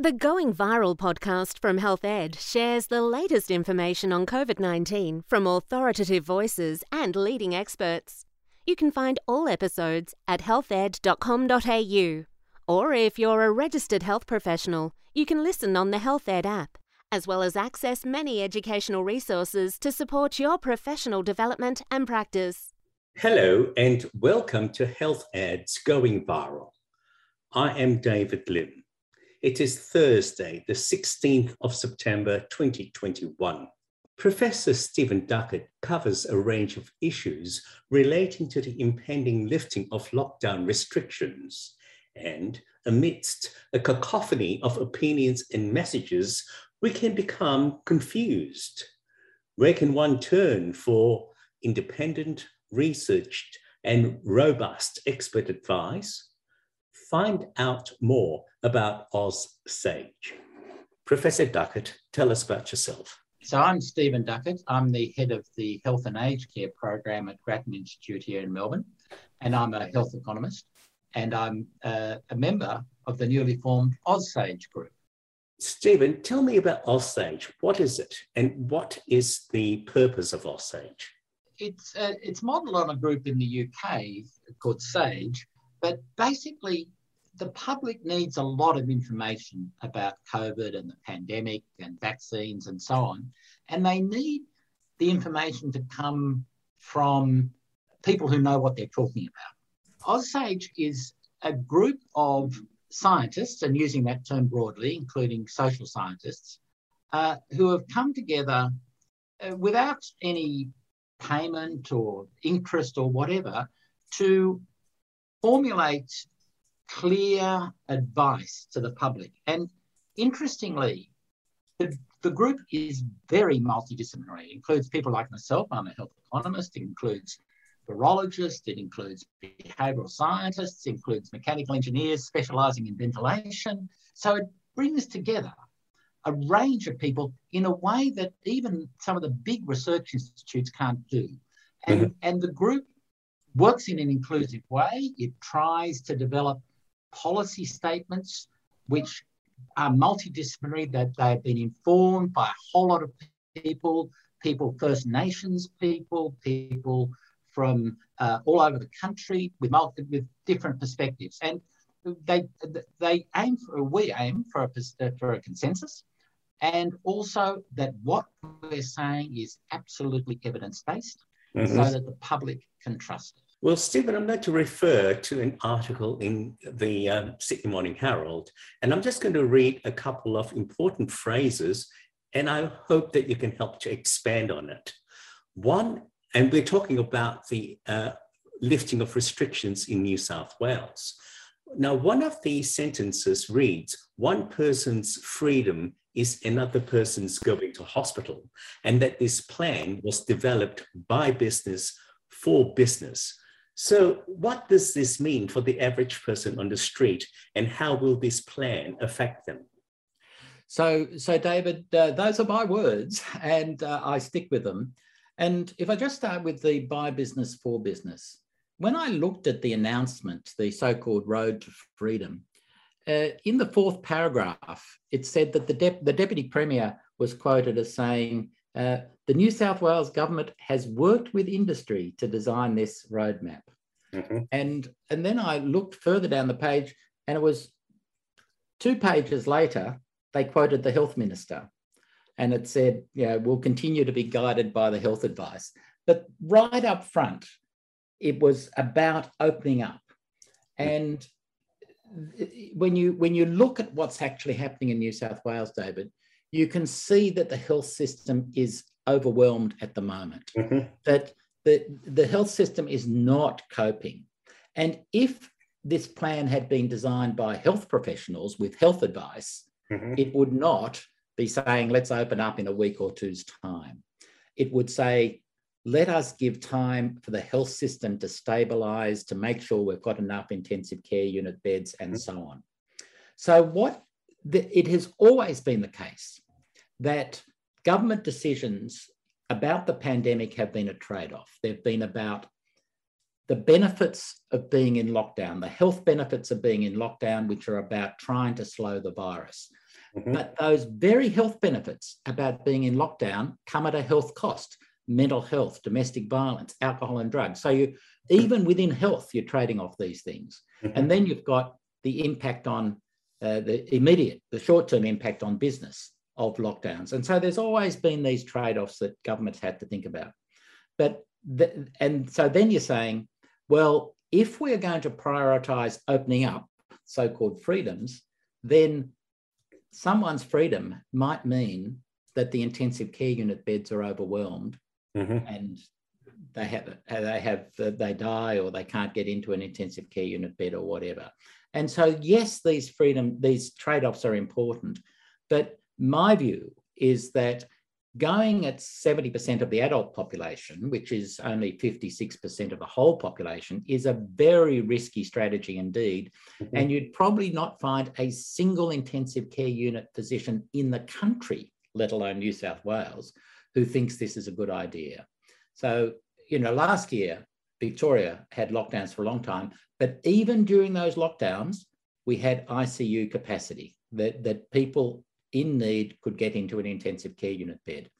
The Going Viral podcast from Health Ed shares the latest information on COVID 19 from authoritative voices and leading experts. You can find all episodes at healthed.com.au. Or if you're a registered health professional, you can listen on the Health Ed app, as well as access many educational resources to support your professional development and practice. Hello, and welcome to Health Ed's Going Viral. I am David Lim. It is Thursday, the 16th of September 2021. Professor Stephen Duckett covers a range of issues relating to the impending lifting of lockdown restrictions. And amidst a cacophony of opinions and messages, we can become confused. Where can one turn for independent, researched, and robust expert advice? Find out more about OzSage. Professor Duckett, tell us about yourself. So I'm Stephen Duckett. I'm the head of the Health and Aged Care program at Grattan Institute here in Melbourne, and I'm a health economist, and I'm uh, a member of the newly formed OzSage group. Stephen, tell me about OzSage. What is it, and what is the purpose of OzSage? It's uh, it's modelled on a group in the UK called Sage, but basically the public needs a lot of information about COVID and the pandemic and vaccines and so on. And they need the information to come from people who know what they're talking about. OzSage is a group of scientists, and using that term broadly, including social scientists, uh, who have come together uh, without any payment or interest or whatever to formulate clear advice to the public. And interestingly, the, the group is very multidisciplinary. It includes people like myself, I'm a health economist, it includes virologists, it includes behavioral scientists, it includes mechanical engineers specializing in ventilation. So it brings together a range of people in a way that even some of the big research institutes can't do. And, mm-hmm. and the group works in an inclusive way. It tries to develop policy statements which are multidisciplinary, that they've been informed by a whole lot of people, people, First Nations people, people from uh, all over the country with, multi, with different perspectives. And they, they aim for, we aim for a, for a consensus and also that what we're saying is absolutely evidence-based mm-hmm. so that the public can trust it. Well, Stephen, I'm going to refer to an article in the um, Sydney Morning Herald, and I'm just going to read a couple of important phrases, and I hope that you can help to expand on it. One, and we're talking about the uh, lifting of restrictions in New South Wales. Now, one of these sentences reads, one person's freedom is another person's going to hospital, and that this plan was developed by business for business. So, what does this mean for the average person on the street, and how will this plan affect them? So, so David, uh, those are my words, and uh, I stick with them. And if I just start with the buy business for business, when I looked at the announcement, the so-called Road to Freedom, uh, in the fourth paragraph, it said that the, de- the deputy premier was quoted as saying uh, the New South Wales government has worked with industry to design this roadmap. Mm-hmm. And, and then I looked further down the page, and it was two pages later, they quoted the health minister. And it said, you know, we'll continue to be guided by the health advice. But right up front, it was about opening up. And when you when you look at what's actually happening in New South Wales, David, you can see that the health system is overwhelmed at the moment. Mm-hmm. That the, the health system is not coping. And if this plan had been designed by health professionals with health advice, mm-hmm. it would not be saying, let's open up in a week or two's time. It would say, let us give time for the health system to stabilize, to make sure we've got enough intensive care unit beds, and mm-hmm. so on. So, what the, it has always been the case that government decisions about the pandemic have been a trade off. They've been about the benefits of being in lockdown, the health benefits of being in lockdown, which are about trying to slow the virus. Mm-hmm. But those very health benefits about being in lockdown come at a health cost mental health, domestic violence, alcohol and drugs. So you even within health, you're trading off these things. Mm-hmm. And then you've got the impact on uh, the immediate, the short-term impact on business of lockdowns. And so there's always been these trade-offs that governments had to think about. But the, and so then you're saying, well, if we're going to prioritize opening up so-called freedoms, then someone's freedom might mean that the intensive care unit beds are overwhelmed mm-hmm. and they have they have they die or they can't get into an intensive care unit bed or whatever. And so yes, these freedom these trade-offs are important, but my view is that going at 70% of the adult population, which is only 56% of the whole population, is a very risky strategy indeed. Mm-hmm. And you'd probably not find a single intensive care unit physician in the country, let alone New South Wales, who thinks this is a good idea. So, you know, last year, Victoria had lockdowns for a long time, but even during those lockdowns, we had ICU capacity that, that people in need could get into an intensive care unit bed.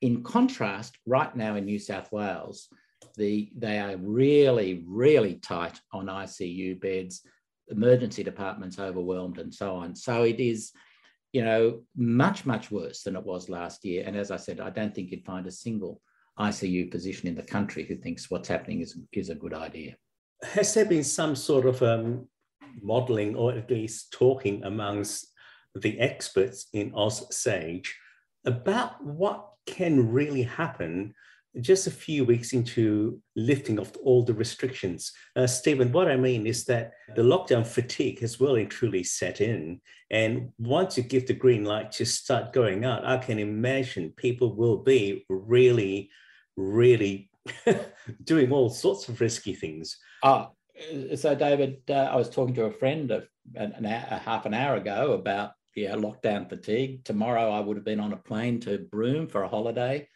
In contrast, right now in New South Wales, the, they are really, really tight on ICU beds, emergency departments overwhelmed, and so on. So it is, you know, much, much worse than it was last year. And as I said, I don't think you'd find a single ICU position in the country who thinks what's happening is, is a good idea. Has there been some sort of um, modeling or at least talking amongst the experts in OzSage about what can really happen just a few weeks into lifting of all the restrictions. Uh, Stephen, what I mean is that the lockdown fatigue has well and truly set in. And once you give the green light to start going out, I can imagine people will be really, really doing all sorts of risky things. Ah, so David, uh, I was talking to a friend of an, an hour, half an hour ago about yeah, lockdown fatigue. Tomorrow I would have been on a plane to Broome for a holiday,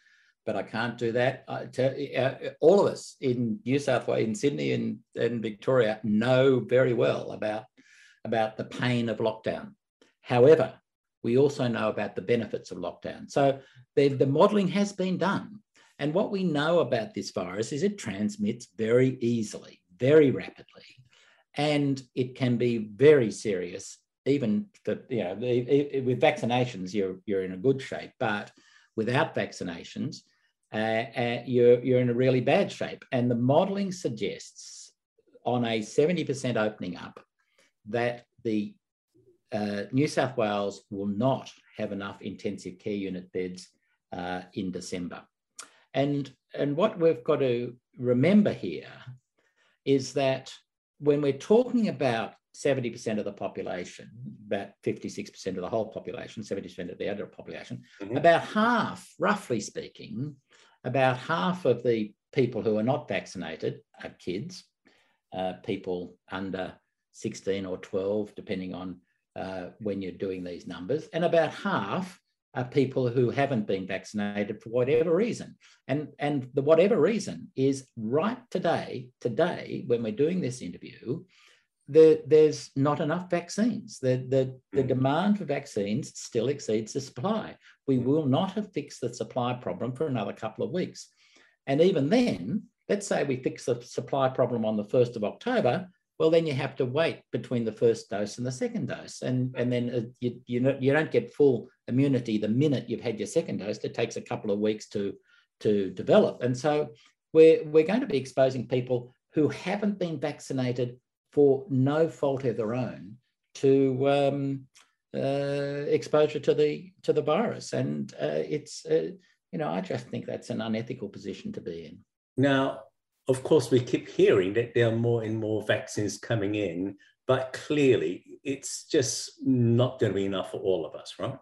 but I can't do that. To, uh, all of us in New South Wales, in Sydney and, and Victoria know very well about, about the pain of lockdown. However, we also know about the benefits of lockdown. So the, the modelling has been done. And what we know about this virus is it transmits very easily, very rapidly, and it can be very serious even the, you know, with vaccinations, you're, you're in a good shape, but without vaccinations, uh, uh, you're, you're in a really bad shape. And the modeling suggests on a 70% opening up that the uh, New South Wales will not have enough intensive care unit beds uh, in December. And, and what we've got to remember here is that when we're talking about 70% of the population, about 56% of the whole population, 70% of the adult population, mm-hmm. about half, roughly speaking, about half of the people who are not vaccinated are kids, uh, people under 16 or 12, depending on uh, when you're doing these numbers, and about half are people who haven't been vaccinated for whatever reason. And, and the whatever reason is right today, today, when we're doing this interview, the, there's not enough vaccines. The, the, the hmm. demand for vaccines still exceeds the supply. We hmm. will not have fixed the supply problem for another couple of weeks. And even then, let's say we fix the supply problem on the 1st of October, well, then you have to wait between the first dose and the second dose. And, and then uh, you, you, know, you don't get full immunity the minute you've had your second dose. It takes a couple of weeks to, to develop. And so we're, we're going to be exposing people who haven't been vaccinated for no fault of their own to um, uh, exposure to the to the virus, and uh, it's uh, you know I just think that's an unethical position to be in. Now, of course, we keep hearing that there are more and more vaccines coming in, but clearly it's just not going to be enough for all of us, right?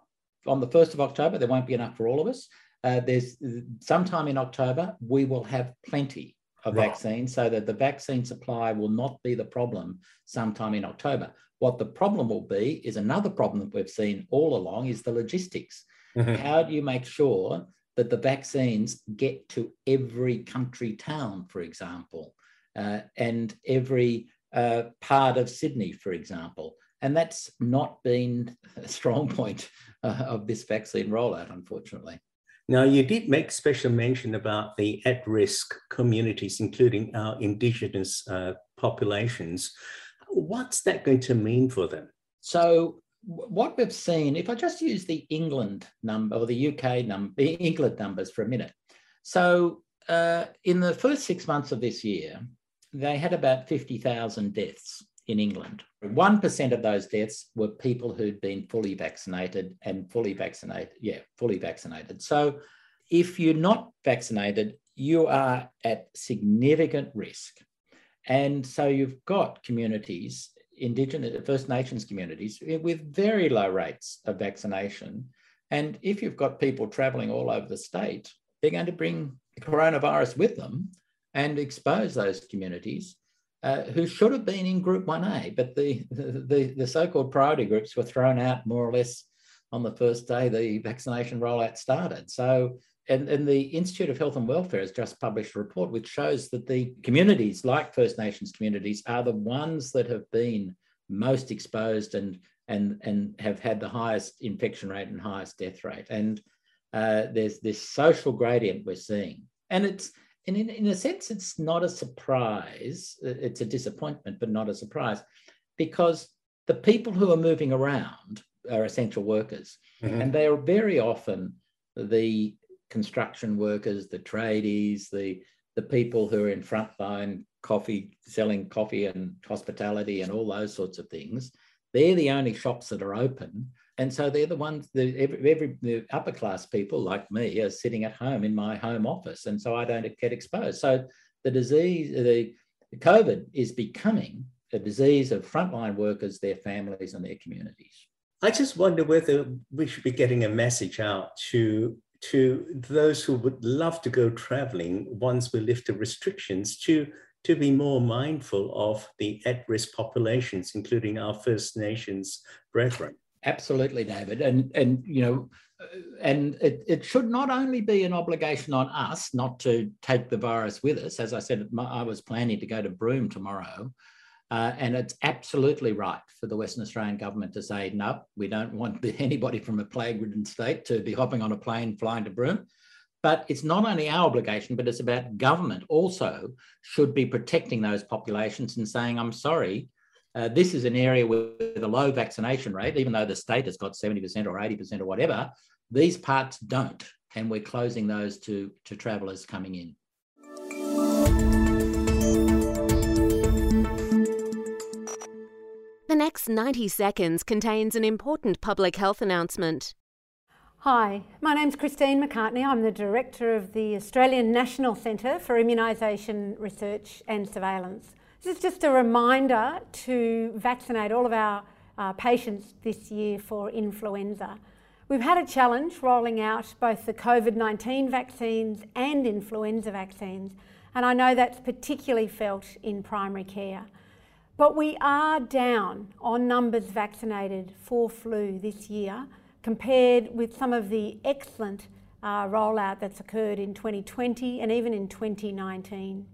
On the first of October, there won't be enough for all of us. Uh, there's sometime in October we will have plenty of right. vaccines so that the vaccine supply will not be the problem sometime in October. What the problem will be is another problem that we've seen all along is the logistics. Mm-hmm. How do you make sure that the vaccines get to every country town, for example, uh, and every uh, part of Sydney, for example? And that's not been a strong point uh, of this vaccine rollout, unfortunately. Now, you did make special mention about the at risk communities, including our Indigenous uh, populations. What's that going to mean for them? So, what we've seen, if I just use the England number or the UK number, England numbers for a minute. So, uh, in the first six months of this year, they had about 50,000 deaths in England. 1% of those deaths were people who'd been fully vaccinated and fully vaccinated. Yeah, fully vaccinated. So if you're not vaccinated, you are at significant risk. And so you've got communities, Indigenous, First Nations communities, with very low rates of vaccination. And if you've got people traveling all over the state, they're going to bring coronavirus with them and expose those communities uh, who should have been in Group 1A, but the, the, the so-called priority groups were thrown out more or less on the first day the vaccination rollout started. So, and, and the Institute of Health and Welfare has just published a report which shows that the communities, like First Nations communities, are the ones that have been most exposed and and and have had the highest infection rate and highest death rate. And uh, there's this social gradient we're seeing, and it's and in, in a sense, it's not a surprise. It's a disappointment, but not a surprise, because the people who are moving around are essential workers. Mm-hmm. And they are very often the construction workers, the tradies, the, the people who are in frontline coffee, selling coffee and hospitality and all those sorts of things. They're the only shops that are open. And so they're the ones the every, every the upper class people like me are sitting at home in my home office. And so i don't get exposed. So the disease the, the covid is becoming a disease of frontline workers their families and their communities. I just wonder whether we should be getting a message out to to those who would love to go traveling once we lift the restrictions to to be more mindful of the at-risk populations including our first nations brethren Absolutely, David. And and you know, uh, and it, it should not only be an obligation on us not to take the virus with us. As I said, I was planning to go to Broome tomorrow. Uh, and it's absolutely right for the Western Australian government to say, no, we don't want anybody from a plague-ridden state to be hopping on a plane flying to Broome. But it's not only our obligation, but it's about government also should be protecting those populations and saying, I'm sorry, uh, this is an area with a low vaccination rate, even though the state has got 70% or 80% or whatever, these parts don't. And we're closing those to, to travellers coming in. Next 90 seconds contains an important public health announcement. Hi, my name's Kristine Macartney. I'm the Director of the Australian National Centre for Immunisation Research and Surveillance. This is just a reminder to vaccinate all of our uh, patients this year for influenza. We've had a challenge rolling out both the COVID 19 vaccines and influenza vaccines, and I know that's particularly felt in primary care. But we are down on numbers vaccinated for flu this year compared with some of the excellent uh, rollout that's occurred in 2020 and even in 2019.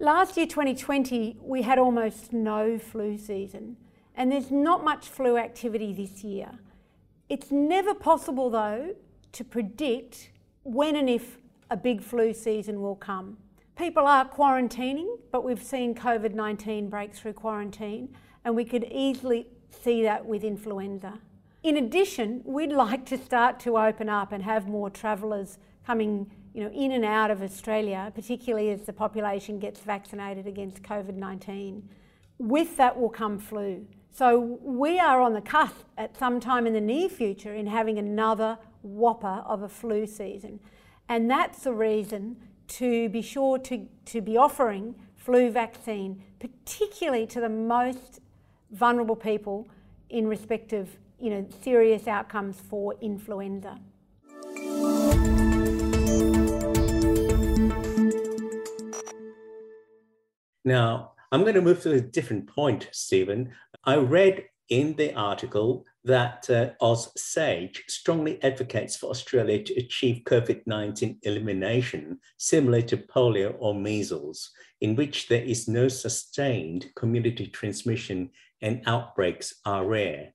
Last year, 2020, we had almost no flu season, and there's not much flu activity this year. It's never possible, though, to predict when and if a big flu season will come. People are quarantining, but we've seen COVID 19 break through quarantine, and we could easily see that with influenza. In addition, we'd like to start to open up and have more travellers coming you know, in and out of Australia, particularly as the population gets vaccinated against COVID-19. With that will come flu. So we are on the cusp at some time in the near future in having another whopper of a flu season. And that's the reason to be sure to, to be offering flu vaccine, particularly to the most vulnerable people in respect of you know, serious outcomes for influenza. Now, I'm going to move to a different point, Stephen. I read in the article that uh, Sage strongly advocates for Australia to achieve COVID 19 elimination, similar to polio or measles, in which there is no sustained community transmission and outbreaks are rare.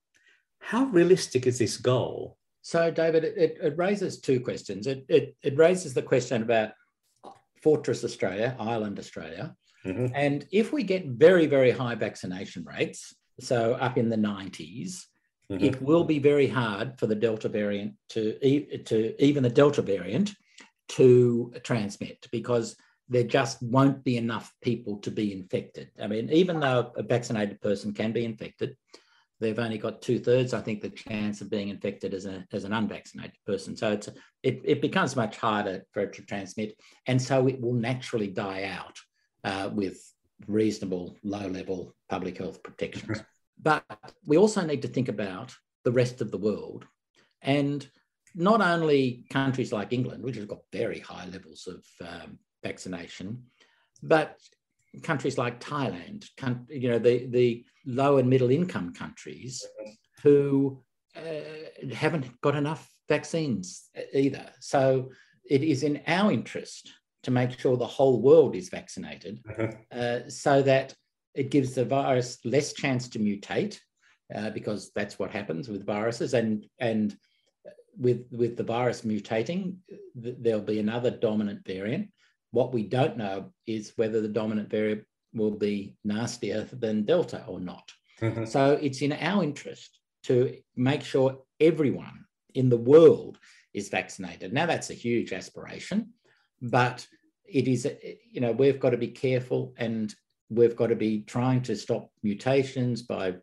How realistic is this goal? So, David, it, it raises two questions. It, it, it raises the question about Fortress Australia, Island Australia. Mm-hmm. And if we get very, very high vaccination rates, so up in the 90s, mm-hmm. it will be very hard for the Delta variant to, to even the Delta variant to transmit because there just won't be enough people to be infected. I mean, even though a vaccinated person can be infected, they've only got two thirds, I think, the chance of being infected as, a, as an unvaccinated person. So it's, it, it becomes much harder for it to transmit. And so it will naturally die out uh, with reasonable low level public health protections. But we also need to think about the rest of the world. And not only countries like England, which has got very high levels of um, vaccination, but countries like Thailand, you know, the, the low and middle income countries who uh, haven't got enough vaccines either. So it is in our interest to make sure the whole world is vaccinated uh-huh. uh, so that it gives the virus less chance to mutate uh, because that's what happens with viruses. And and with with the virus mutating th- there'll be another dominant variant. What we don't know is whether the dominant variant will be nastier than delta or not. Uh-huh. so it's in our interest to make sure everyone in the world is vaccinated. Now that's a huge aspiration but it is you know we've got to be careful and we've got to be trying to stop mutations by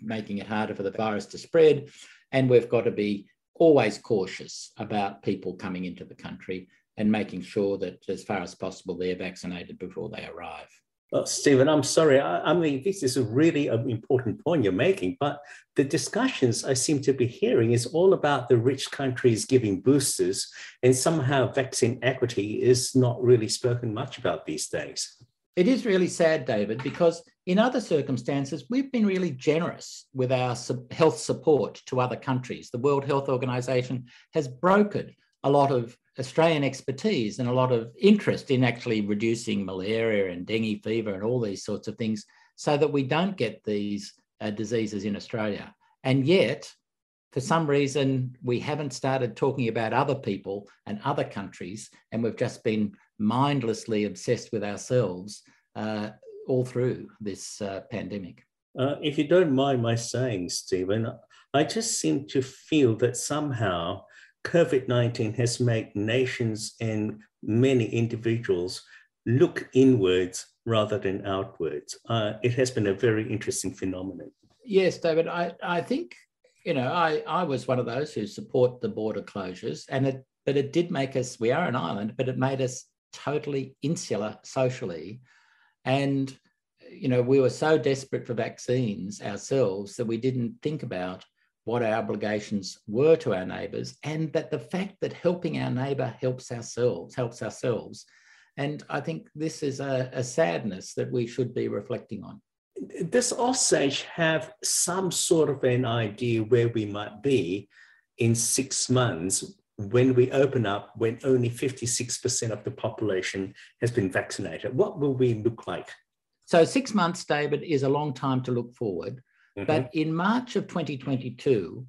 making it harder for the virus to spread. And we've got to be always cautious about people coming into the country and making sure that, as far as possible, they're vaccinated before they arrive. Well, Stephen, I'm sorry. I, I, mean, this is a really um, important point you're making, but the discussions I seem to be hearing is all about the rich countries giving boosters, and somehow vaccine equity is not really spoken much about these days. It is really sad, David, because in other circumstances, we've been really generous with our health support to other countries. The World Health Organization has brokered a lot of Australian expertise and a lot of interest in actually reducing malaria and dengue fever and all these sorts of things so that we don't get these uh, diseases in Australia. And yet, for some reason, we haven't started talking about other people and other countries, and we've just been mindlessly obsessed with ourselves uh, all through this uh, pandemic. Uh, if you don't mind my saying, Stephen, I just seem to feel that somehow COVID 19 has made nations and many individuals look inwards rather than outwards. Uh, it has been a very interesting phenomenon. Yes, David, I, I think, you know, I, I was one of those who support the border closures and it, but it did make us, we are an island, but it made us totally insular socially. And, you know, we were so desperate for vaccines ourselves that we didn't think about what our obligations were to our neighbours and that the fact that helping our neighbour helps ourselves, helps ourselves. And I think this is a, a sadness that we should be reflecting on. Does OzSage have some sort of an idea where we might be in six months when we open up, when only 56% of the population has been vaccinated, what will we look like? So, six months, David, is a long time to look forward. Mm-hmm. But in March of 2022,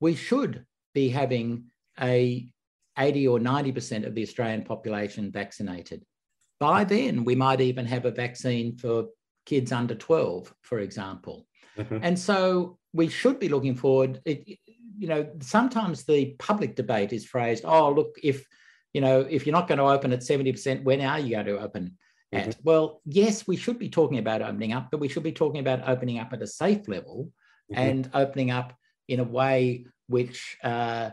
we should be having a 80 or 90% of the Australian population vaccinated. By then, we might even have a vaccine for kids under 12, for example. Mm-hmm. And so we should be looking forward. It, you know, sometimes the public debate is phrased, oh, look, if, you know, if you're not going to open at 70%, when are you going to open at? Mm-hmm. Well, yes, we should be talking about opening up, but we should be talking about opening up at a safe level mm-hmm. and opening up in a way which uh,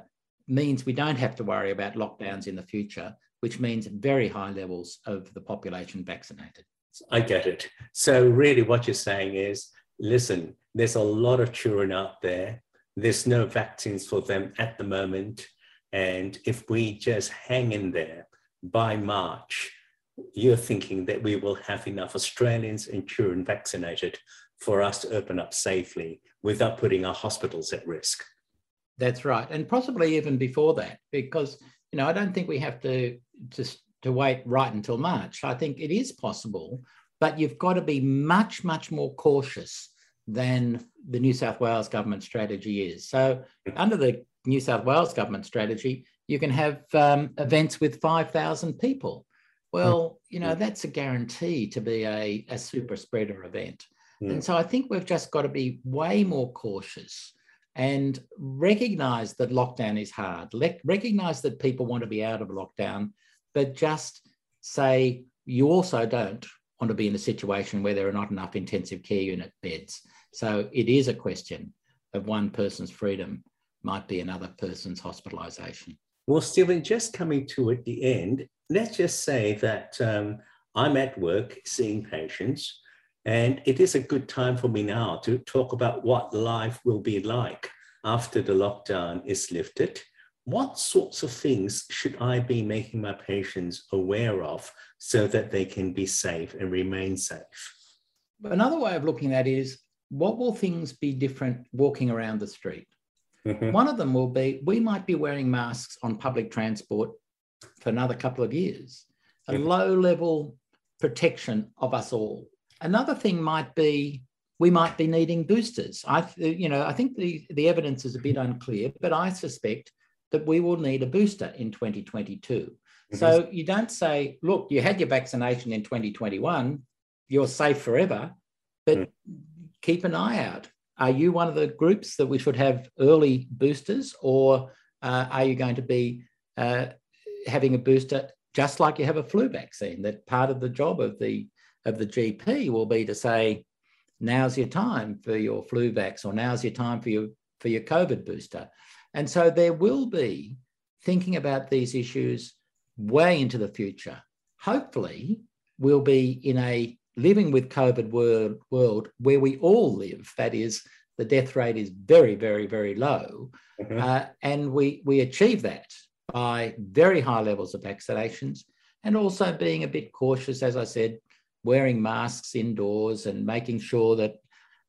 means we don't have to worry about lockdowns in the future, which means very high levels of the population vaccinated. I get it. So, really, what you're saying is listen, there's a lot of children out there there's no vaccines for them at the moment. And if we just hang in there by March, you're thinking that we will have enough Australians and children vaccinated for us to open up safely without putting our hospitals at risk. That's right. And possibly even before that, because you know, I don't think we have to just to wait right until March. I think it is possible, but you've got to be much, much more cautious than the New South Wales government strategy is. So, under the New South Wales government strategy, you can have um, events with 5,000 people. Well, you know, that's a guarantee to be a, a super spreader event. Mm. And so I think we've just got to be way more cautious and recognize that lockdown is hard, recognize that people want to be out of lockdown, but just say you also don't want to be in a situation where there are not enough intensive care unit beds. So it is a question of one person's freedom might be another person's hospitalisation. Well, Stephen, just coming to at the end, let's just say that um, I'm at work seeing patients, and it is a good time for me now to talk about what life will be like after the lockdown is lifted. What sorts of things should I be making my patients aware of so that they can be safe and remain safe? Another way of looking at it is what will things be different walking around the street? Mm-hmm. One of them will be we might be wearing masks on public transport for another couple of years, a mm-hmm. low level protection of us all. Another thing might be we might be needing boosters. I, you know, I think the, the evidence is a bit unclear, but I suspect that we will need a booster in 2022. Mm-hmm. So you don't say, look, you had your vaccination in 2021, you're safe forever, but mm keep an eye out. Are you one of the groups that we should have early boosters, or uh, are you going to be uh, having a booster just like you have a flu vaccine? That part of the job of the of the GP will be to say, now's your time for your flu vax, or now's your time for your for your COVID booster. And so there will be thinking about these issues way into the future. Hopefully, we'll be in a living with COVID world, world where we all live, that is, the death rate is very, very, very low. Mm-hmm. Uh, and we, we achieve that by very high levels of vaccinations and also being a bit cautious, as I said, wearing masks indoors and making sure that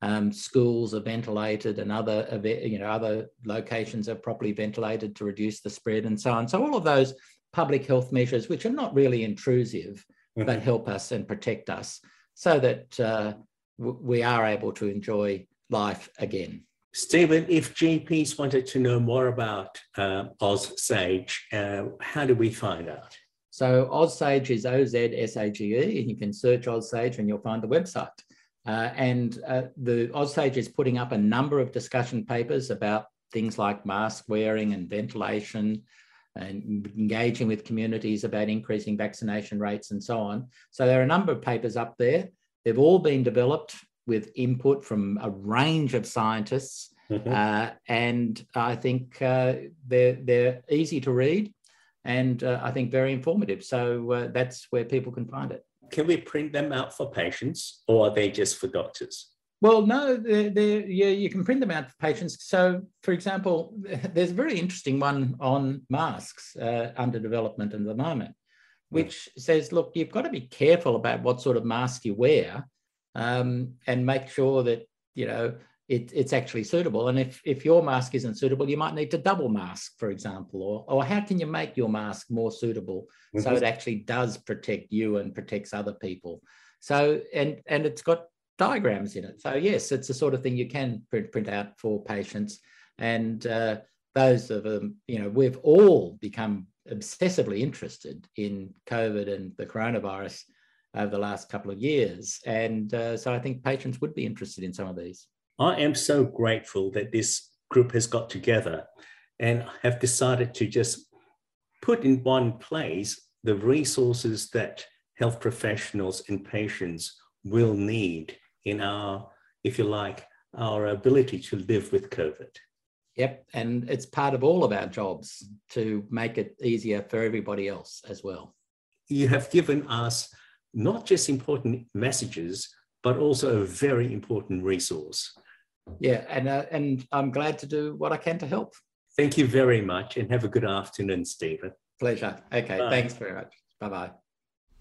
um, schools are ventilated and other you know other locations are properly ventilated to reduce the spread and so on. So all of those public health measures, which are not really intrusive, mm-hmm. but help us and protect us, so that uh, w- we are able to enjoy life again. Stephen, if GPs wanted to know more about uh, OzSage, uh, how do we find out? So OzSage is O-Z-S-A-G-E, and you can search OzSage and you'll find the website. Uh, and uh, the OzSage is putting up a number of discussion papers about things like mask wearing and ventilation, and engaging with communities about increasing vaccination rates and so on. So there are a number of papers up there. They've all been developed with input from a range of scientists. Mm-hmm. Uh, and I think uh, they're, they're easy to read and uh, I think very informative. So uh, that's where people can find it. Can we print them out for patients or are they just for doctors? Well, no, they're, they're, yeah, you can print them out for patients. So, for example, there's a very interesting one on masks uh, under development at the moment, hmm. which mm. says, look, you've got to be careful about what sort of mask you wear um, and make sure that, you know, it, it's actually suitable. And if, if your mask isn't suitable, you might need to double mask, for example, or, or how can you make your mask more suitable mm-hmm. so it actually does protect you and protects other people? So, and, and it's got diagrams in it. So yes, it's the sort of thing you can print, print out for patients. And uh, those of them, you know, we've all become obsessively interested in COVID and the coronavirus over the last couple of years. And uh, so I think patients would be interested in some of these. I am so grateful that this group has got together and have decided to just put in one place the resources that health professionals and patients will need in our, if you like, our ability to live with COVID. Yep. And it's part of all of our jobs to make it easier for everybody else as well. You have given us not just important messages, but also a very important resource. Yeah. And, uh, and I'm glad to do what I can to help. Thank you very much and have a good afternoon, Stephen. Pleasure. Okay. Bye. Thanks very much. Bye bye.